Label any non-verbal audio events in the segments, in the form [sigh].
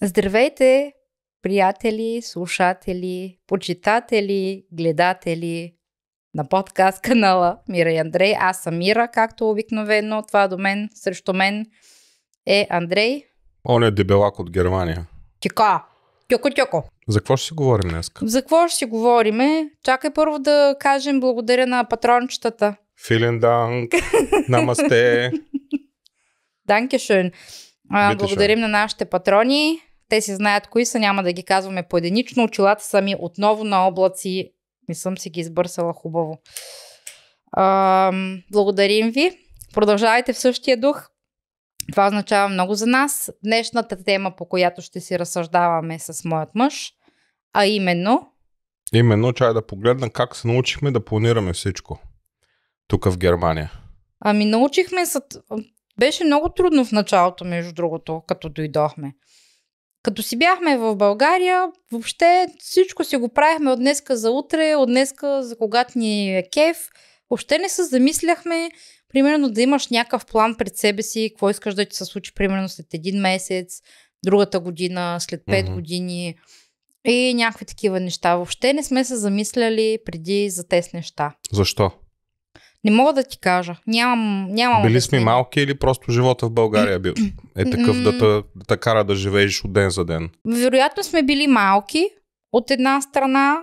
Здравейте, приятели, слушатели, почитатели, гледатели на подкаст канала Мира и Андрей. Аз съм Мира, както обикновено. Това до мен, срещу мен е Андрей. Он е дебелак от Германия. Тика! Тьоко, тьоко. За какво ще си говорим днес? За какво ще си говориме? Чакай първо да кажем благодаря на патрончетата. Филин данк, намасте. [laughs] Данкешön. А, благодарим на нашите патрони. Те си знаят кои са, няма да ги казваме поединично. Очилата са ми отново на облаци. Не съм си ги избърсала хубаво. А, благодарим ви. Продължавайте в същия дух. Това означава много за нас. Днешната тема, по която ще си разсъждаваме с моят мъж, а именно Именно чай да погледна как се научихме да планираме всичко. Тук в Германия. Ами научихме, с... беше много трудно в началото, между другото, като дойдохме. Като си бяхме в България, въобще всичко си го правихме от днеска за утре, от днеска за когато ни е кеф. Въобще не се замисляхме, примерно да имаш някакъв план пред себе си, какво искаш да ти се случи, примерно след един месец, другата година, след 5 Мгм. години и някакви такива неща. Въобще не сме се замисляли преди за тези неща. Защо? Не мога да ти кажа. Нямам, нямам Били сме малки или просто живота в България бил? Е такъв да те, да те кара да живееш от ден за ден. Вероятно сме били малки от една страна.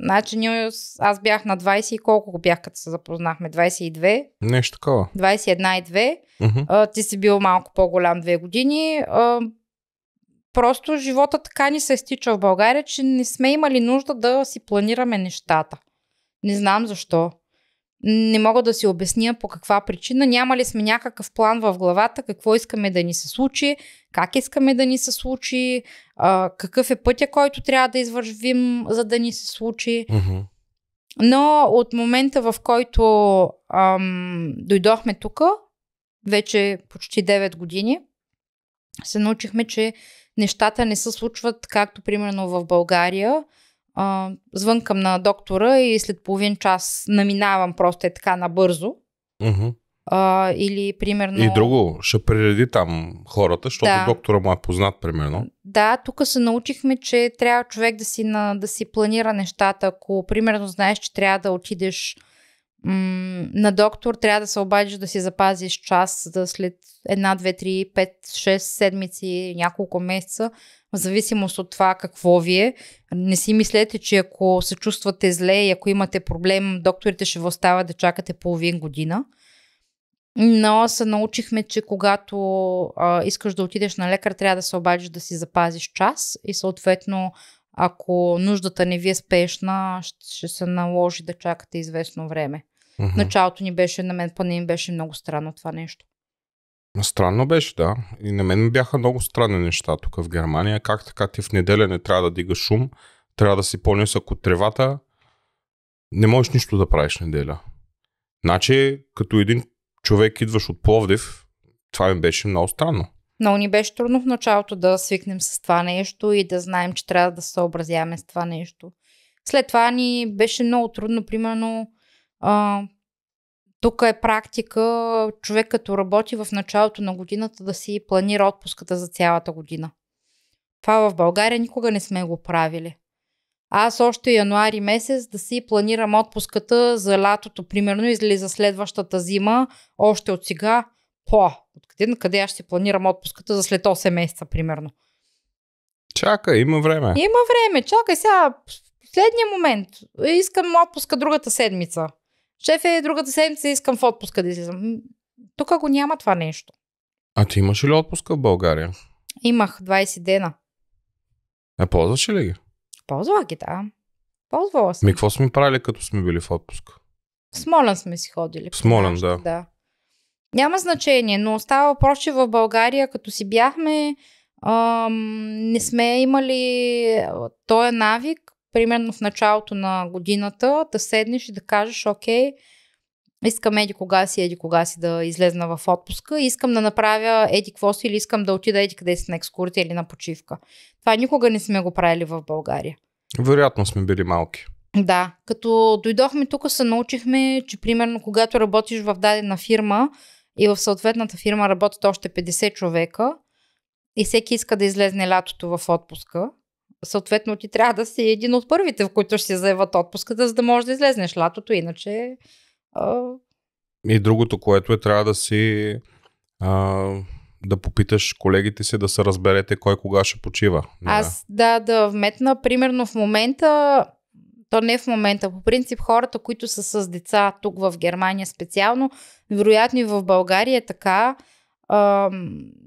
Значи ние, аз бях на 20 и колко бях като се запознахме? 22, Нещо такова. 21 и 2. Мгм. А, ти си бил малко по-голям две години. А, просто живота така ни се стича в България, че не сме имали нужда да си планираме нещата. Не знам защо. Не мога да си обясня по каква причина. Нямали сме някакъв план в главата, какво искаме да ни се случи, как искаме да ни се случи, а, какъв е пътя, който трябва да извървим, за да ни се случи. Но от момента, в който ам, дойдохме тук, вече почти 9 години, се научихме, че нещата не се случват както примерно в България. А, звънкам на доктора и след половин час наминавам просто е така набързо. Мгм. А, или примерно... И друго, ще пререди там хората, защото Да. доктора му е познат, примерно. Да, тук се научихме, че трябва човек да си, на, да си планира нещата. Ако, примерно, знаеш, че трябва да отидеш м- на доктор, трябва да се обадиш да си запазиш час да след една, две, три, пет, шест седмици, няколко месеца, в зависимост от това какво ви е. Не си мислете, че ако се чувствате зле и ако имате проблем, докторите ще ви оставят да чакате половин година. Но се научихме, че когато а, искаш да отидеш на лекар, трябва да се обадиш да си запазиш час и съответно, ако нуждата не ви е спешна, ще, се наложи да чакате известно време. Мгм. Началото ни беше, на мен поне ми беше много странно това нещо. Странно беше, да. И на мен бяха много странни неща тук в Германия. Как така ти в неделя не трябва да дигаш шум, трябва да си по-нисък от тревата, не можеш нищо да правиш неделя. Значи, като един човек идваш от Пловдив, това ми беше много странно. Много ни беше трудно в началото да свикнем с това нещо и да знаем, че трябва да се съобразяваме с това нещо. След това ни беше много трудно, примерно, а, тук е практика човек като работи в началото на годината да си планира отпуската за цялата година. Това в България никога не сме го правили. Аз още януари месец да си планирам отпуската за лятото, примерно, или за следващата зима, още от сега. По, откъде на къде аз ще си планирам отпуската за след 8 месеца, примерно. Чакай, има време. Има време, чакай сега, последния момент. Искам отпуска другата седмица. Шефе, другата седмица искам в отпуска да излизам. Тук го няма това нещо. А ти имаш ли отпуска в България? Имах 20 дена. Не ползваш ли ги? Ползвах ги, да. Ползвала съм. Ми, какво сме правили като сме били в отпуск? В Смолен сме си ходили. В Смолен, да. да. Няма значение, но става въпрос, че в България, като си бяхме, ам, не сме имали този навик, примерно в началото на годината, да седнеш и да кажеш, окей, искам еди кога си, еди кога си да излезна в отпуска, искам да направя еди какво си или искам да отида еди къде си на екскурзия или на почивка. Това никога не сме го правили в България. Вероятно сме били малки. Да, като дойдохме тук се научихме, че примерно когато работиш в дадена фирма и в съответната фирма работят още 50 човека и всеки иска да излезне лятото в отпуска, съответно ти трябва да си един от първите, в които ще се заяват отпуската, за да можеш да излезнеш лятото, иначе... А... И другото, което е, трябва да си а, да попиташ колегите си да се разберете кой кога ще почива. Аз да, да вметна, примерно в момента, то не в момента, по принцип хората, които са с деца тук в Германия специално, вероятно и в България е така, а,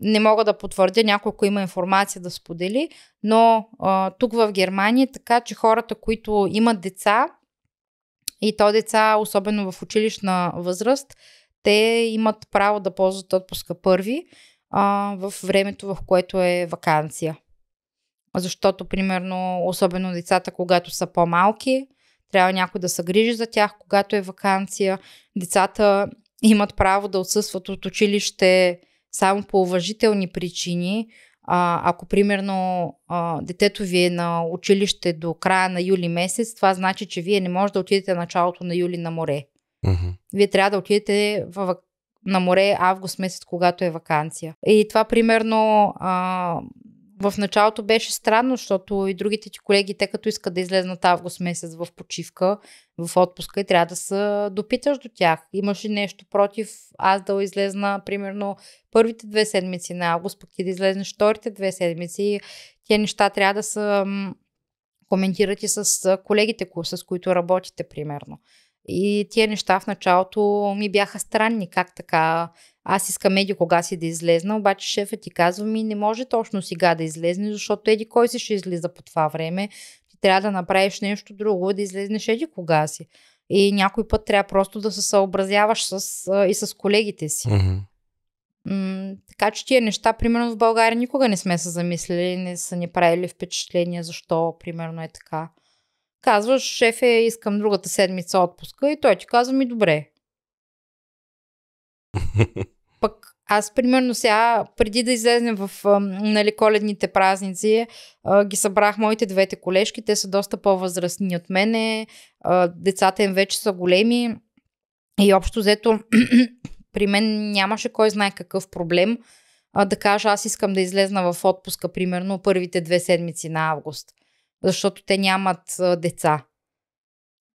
не мога да потвърдя, някой, ако има информация да сподели, но а, тук в Германия е така, че хората, които имат деца и то деца, особено в училищна възраст, те имат право да ползват отпуска първи а, в времето, в което е вакансия. Защото, примерно, особено децата, когато са по-малки, трябва някой да се грижи за тях, когато е вакансия. Децата имат право да отсъстват от училище само по уважителни причини. А, ако, примерно, а, детето ви е на училище до края на юли месец, това значи, че вие не можете да отидете началото на юли на море. Uh-huh. Вие трябва да отидете в, на море август месец, когато е вакансия. И това примерно а, в началото беше странно, защото и другите ти колеги, те като искат да излезнат август месец в почивка, в отпуска и трябва да се допиташ до тях. Имаш ли нещо против аз да излезна, примерно, първите две седмици на август, пък ти да излезнеш вторите две седмици. Тия неща трябва да се коментират и с колегите, с които работите, примерно. И тия неща в началото ми бяха странни. Как така? Аз искам еди кога си да излезна, обаче шефът ти казва ми не може точно сега да излезне, защото еди кой си ще излиза по това време. Ти трябва да направиш нещо друго, да излезнеш еди кога си. И някой път трябва просто да се съобразяваш с, и с колегите си. Mm-hmm. М- така че тия неща, примерно в България никога не сме се замислили, не са ни правили впечатление защо примерно е така. Казваш, шефе, искам другата седмица отпуска и той ти казва ми добре. [laughs] Пък аз, примерно, сега, преди да излезнем в нали, коледните празници, ги събрах моите двете колежки. Те са доста по-възрастни от мене. Децата им вече са големи. И общо взето, [clears throat] при мен нямаше кой знае какъв проблем да кажа, аз искам да излезна в отпуска, примерно, първите две седмици на август защото те нямат деца.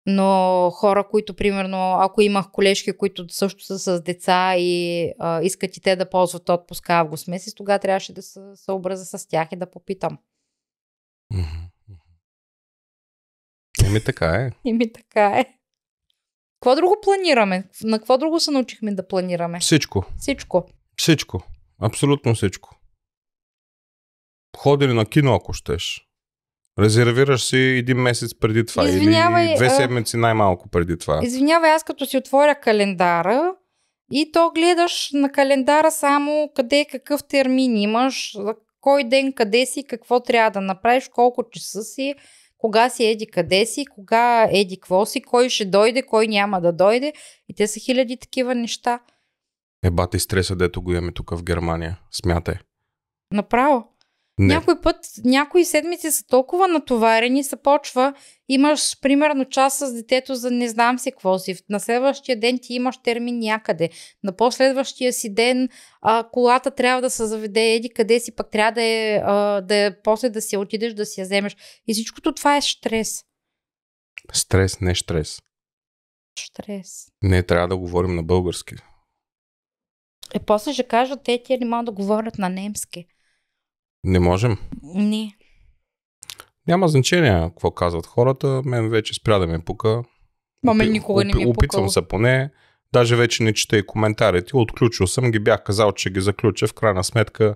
Но хора, които, примерно, ако имах колежки, които също са с деца и а, искат и те да ползват отпуска август месец, тогава трябваше да се съобразя с тях и да попитам. Еми така е. Еми така е. Какво друго планираме? На какво друго се научихме да планираме? Всичко. Всичко. Всичко. Абсолютно всичко. Ходили на кино, ако щеш. Резервираш си един месец преди това Извинявай, или две седмици най-малко преди това. Извинявай, аз като си отворя календара и то гледаш на календара само къде какъв термин имаш, кой ден къде си, какво трябва да направиш, колко часа си, кога си еди къде си, кога еди какво си, кой ще дойде, кой няма да дойде. И те са хиляди такива неща. Ебати стреса, дето го имаме тук в Германия. Смятай. Направо. Не. Някой път, някои седмици са толкова натоварени, се почва, имаш примерно час с детето за не знам си какво си. На следващия ден ти имаш термин някъде. На последващия си ден а, колата трябва да се заведе еди къде си, пък трябва да е, а, да е после да си отидеш да си я вземеш. И всичкото това е стрес. Стрес, не стрес. Стрес. Не, трябва да говорим на български. Е, после ще кажат, те ти могат да говорят на немски. Не можем? Не. Няма значение какво казват хората. Мен вече спря да ме пука. Маме никога не ми е Опитвам се поне. Даже вече не чета и коментарите. Отключил съм ги. Бях казал, че ги заключа. В крайна сметка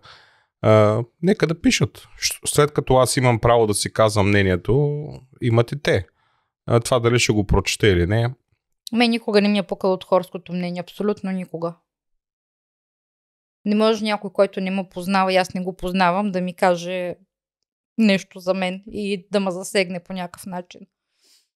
а, нека да пишат. След като аз имам право да си казвам мнението, имат и те. А, това дали ще го прочете или не. Мен никога не ми е пукал от хорското мнение. Абсолютно никога. Не може някой, който не му познава и аз не го познавам, да ми каже нещо за мен и да ме засегне по някакъв начин.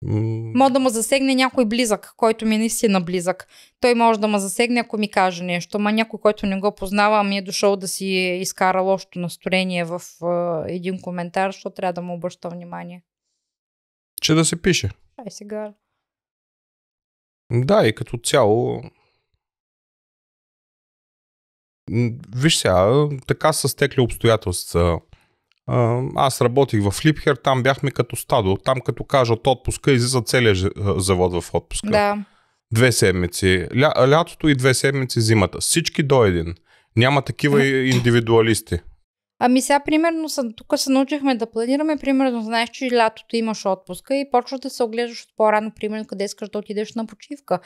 Може да ме засегне някой близък, който ми е наистина близък. Той може да ме засегне, ако ми каже нещо. Ма някой, който не го познава, ми е дошъл да си изкара лошото настроение в uh, един коментар, защото трябва да му обръща внимание. Че да се пише. Ай сега. Да, и като цяло Виж сега, така са стекли обстоятелства. Аз работих в Липхер, там бяхме като стадо. Там като кажат отпуска, излиза целият завод в отпуска. Да. Две седмици. Ля, лятото и две седмици зимата. Всички до един. Няма такива [laughs] индивидуалисти. Ами сега, примерно, тук се научихме да планираме. Примерно, знаеш, че лятото имаш отпуска и почваш да се оглеждаш от по-рано, примерно, къде искаш да отидеш на почивка.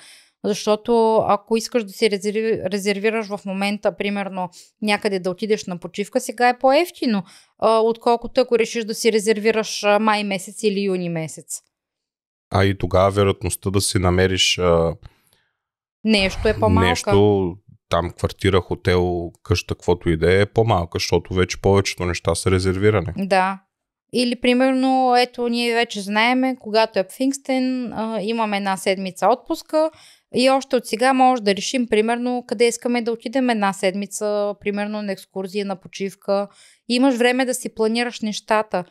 Защото ако искаш да си резерви, резервираш в момента, примерно, някъде да отидеш на почивка, сега е по-ефтино, отколкото ако решиш да си резервираш май месец или юни месец. А и тогава вероятността да си намериш а, Нещо е по-малка. нещо, там квартира, хотел, къща, каквото и да е, е по-малка, защото вече повечето неща са резервирани. Да. Или, примерно, ето, ние вече знаеме, когато е Пфингстен, имаме една седмица отпуска и още от сега може да решим, примерно, къде искаме да отидем една седмица, примерно на екскурзия, на почивка. И имаш време да си планираш нещата.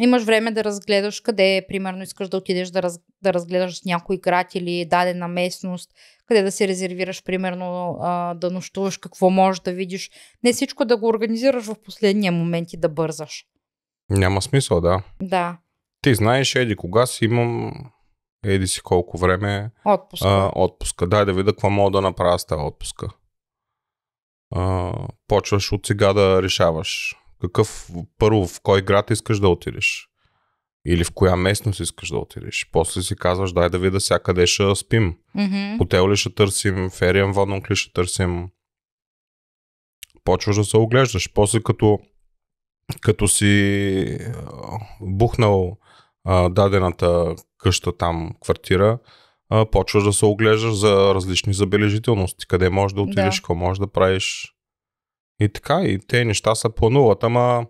Имаш време да разгледаш къде, примерно, искаш да отидеш да, раз, да разгледаш някой град или дадена местност, къде да си резервираш, примерно, а, да нощуваш, какво можеш да видиш. Не всичко да го организираш в последния момент и да бързаш. Няма смисъл, да. Да, Ти знаеш, еди, кога си имам еди си колко време отпуска. а, отпуска. Дай да видя какво мога да направя с тази отпуска. А, почваш от сега да решаваш. Какъв, първо, в кой град искаш да отидеш? Или в коя местност искаш да отидеш? После си казваш, дай да видя сега къде ще спим. Мгм. Хотел ли ще търсим, фериен воднок ли ще търсим. Почваш да се оглеждаш. После като, като си бухнал а, дадената къща там, квартира, а, почваш да се оглеждаш за различни забележителности. Къде можеш да отидеш, Да. какво можеш да правиш. И така, и те неща се плануват, ама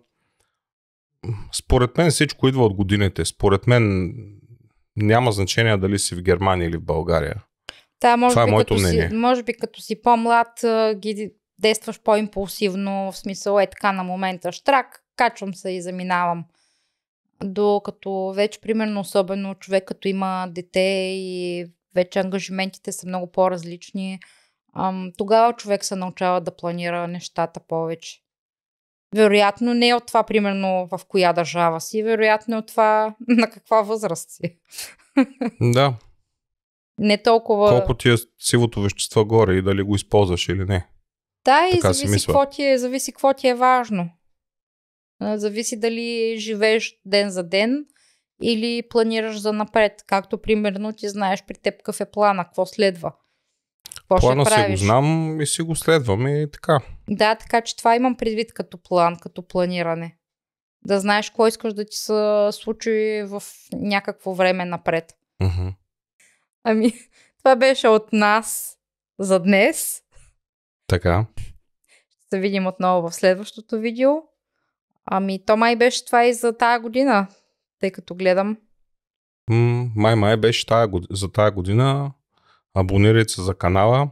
според мен всичко идва от годините. Според мен няма значение дали си в Германия или в България. Та, може Това е би, моето като мнение. Си, може би като си по-млад, ги действаш по-импулсивно, в смисъл е така на момента. Штрак, качвам се и заминавам. Докато вече, примерно, особено човек като има дете и вече ангажиментите са много по-различни, ам, тогава човек се научава да планира нещата повече. Вероятно не е от това, примерно, в коя държава си, вероятно е от това [laughs] на каква възраст си. Да, Не толкова... колко ти е сивото вещество горе и дали го използваш или не. Да, и Така си зависи какво, ти е, зависи какво ти е важно. Зависи дали живееш ден за ден или планираш за напред. Както примерно ти знаеш при теб какъв е плана, какво следва. Какво Плана ще си го знам и си го следвам и така. Да, така че това имам предвид като план, като планиране. Да знаеш какво искаш да ти се случи в някакво време напред. Мгм. Ами, [laughs] това беше от нас за днес. Така. Ще се видим отново в следващото видео. Ами, то май беше това и за тая година, тъй като гледам. М, май май беше тая, за тая година. Абонирайте се за канала.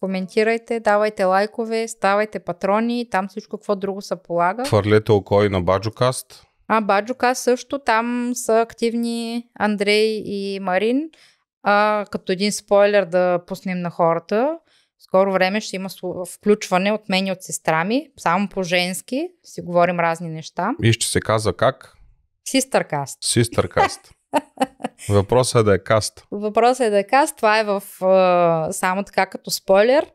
Коментирайте, давайте лайкове, ставайте патрони, там всичко какво друго се полага. Хвърлете око и на Баджокаст. А Баджука също, там са активни Андрей и Марин. А, като един спойлер да пуснем на хората. Скоро време ще има включване от мен и от сестра ми, само по женски, си говорим разни неща. И ще се казва как? Систъркаст. Систъркаст. [laughs] Въпросът е да е каст. Въпросът е да кажа, това е в само така като спойлер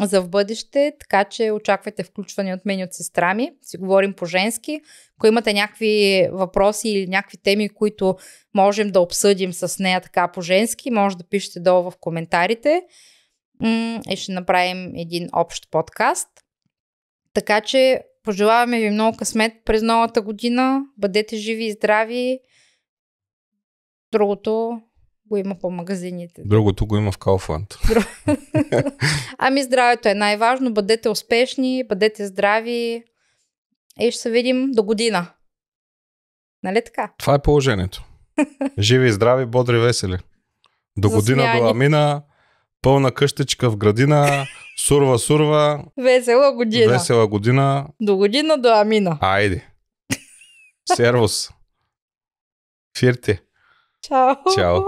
за в бъдеще, така че очаквайте включване от мен и от сестра ми. Си говорим по-женски. Ако имате някакви въпроси или някакви теми, които можем да обсъдим с нея така по-женски, може да пишете долу в коментарите и ще направим един общ подкаст. Така че пожелаваме ви много късмет през новата година. Бъдете живи и здрави. Другото го има по магазините. Другото го има в Kaufland. [laughs] Ами здравето е най-важно. Бъдете успешни, бъдете здрави и ще се видим до година. Нали така? Това е положението. [laughs] Живи здрави, бодри, весели. До година Засмяни. до Амина, пълна къщичка в градина, сурва, сурва, Весела година. весела година. До година до Амина. Айде. Сервус. Фирте. Чао. Чао.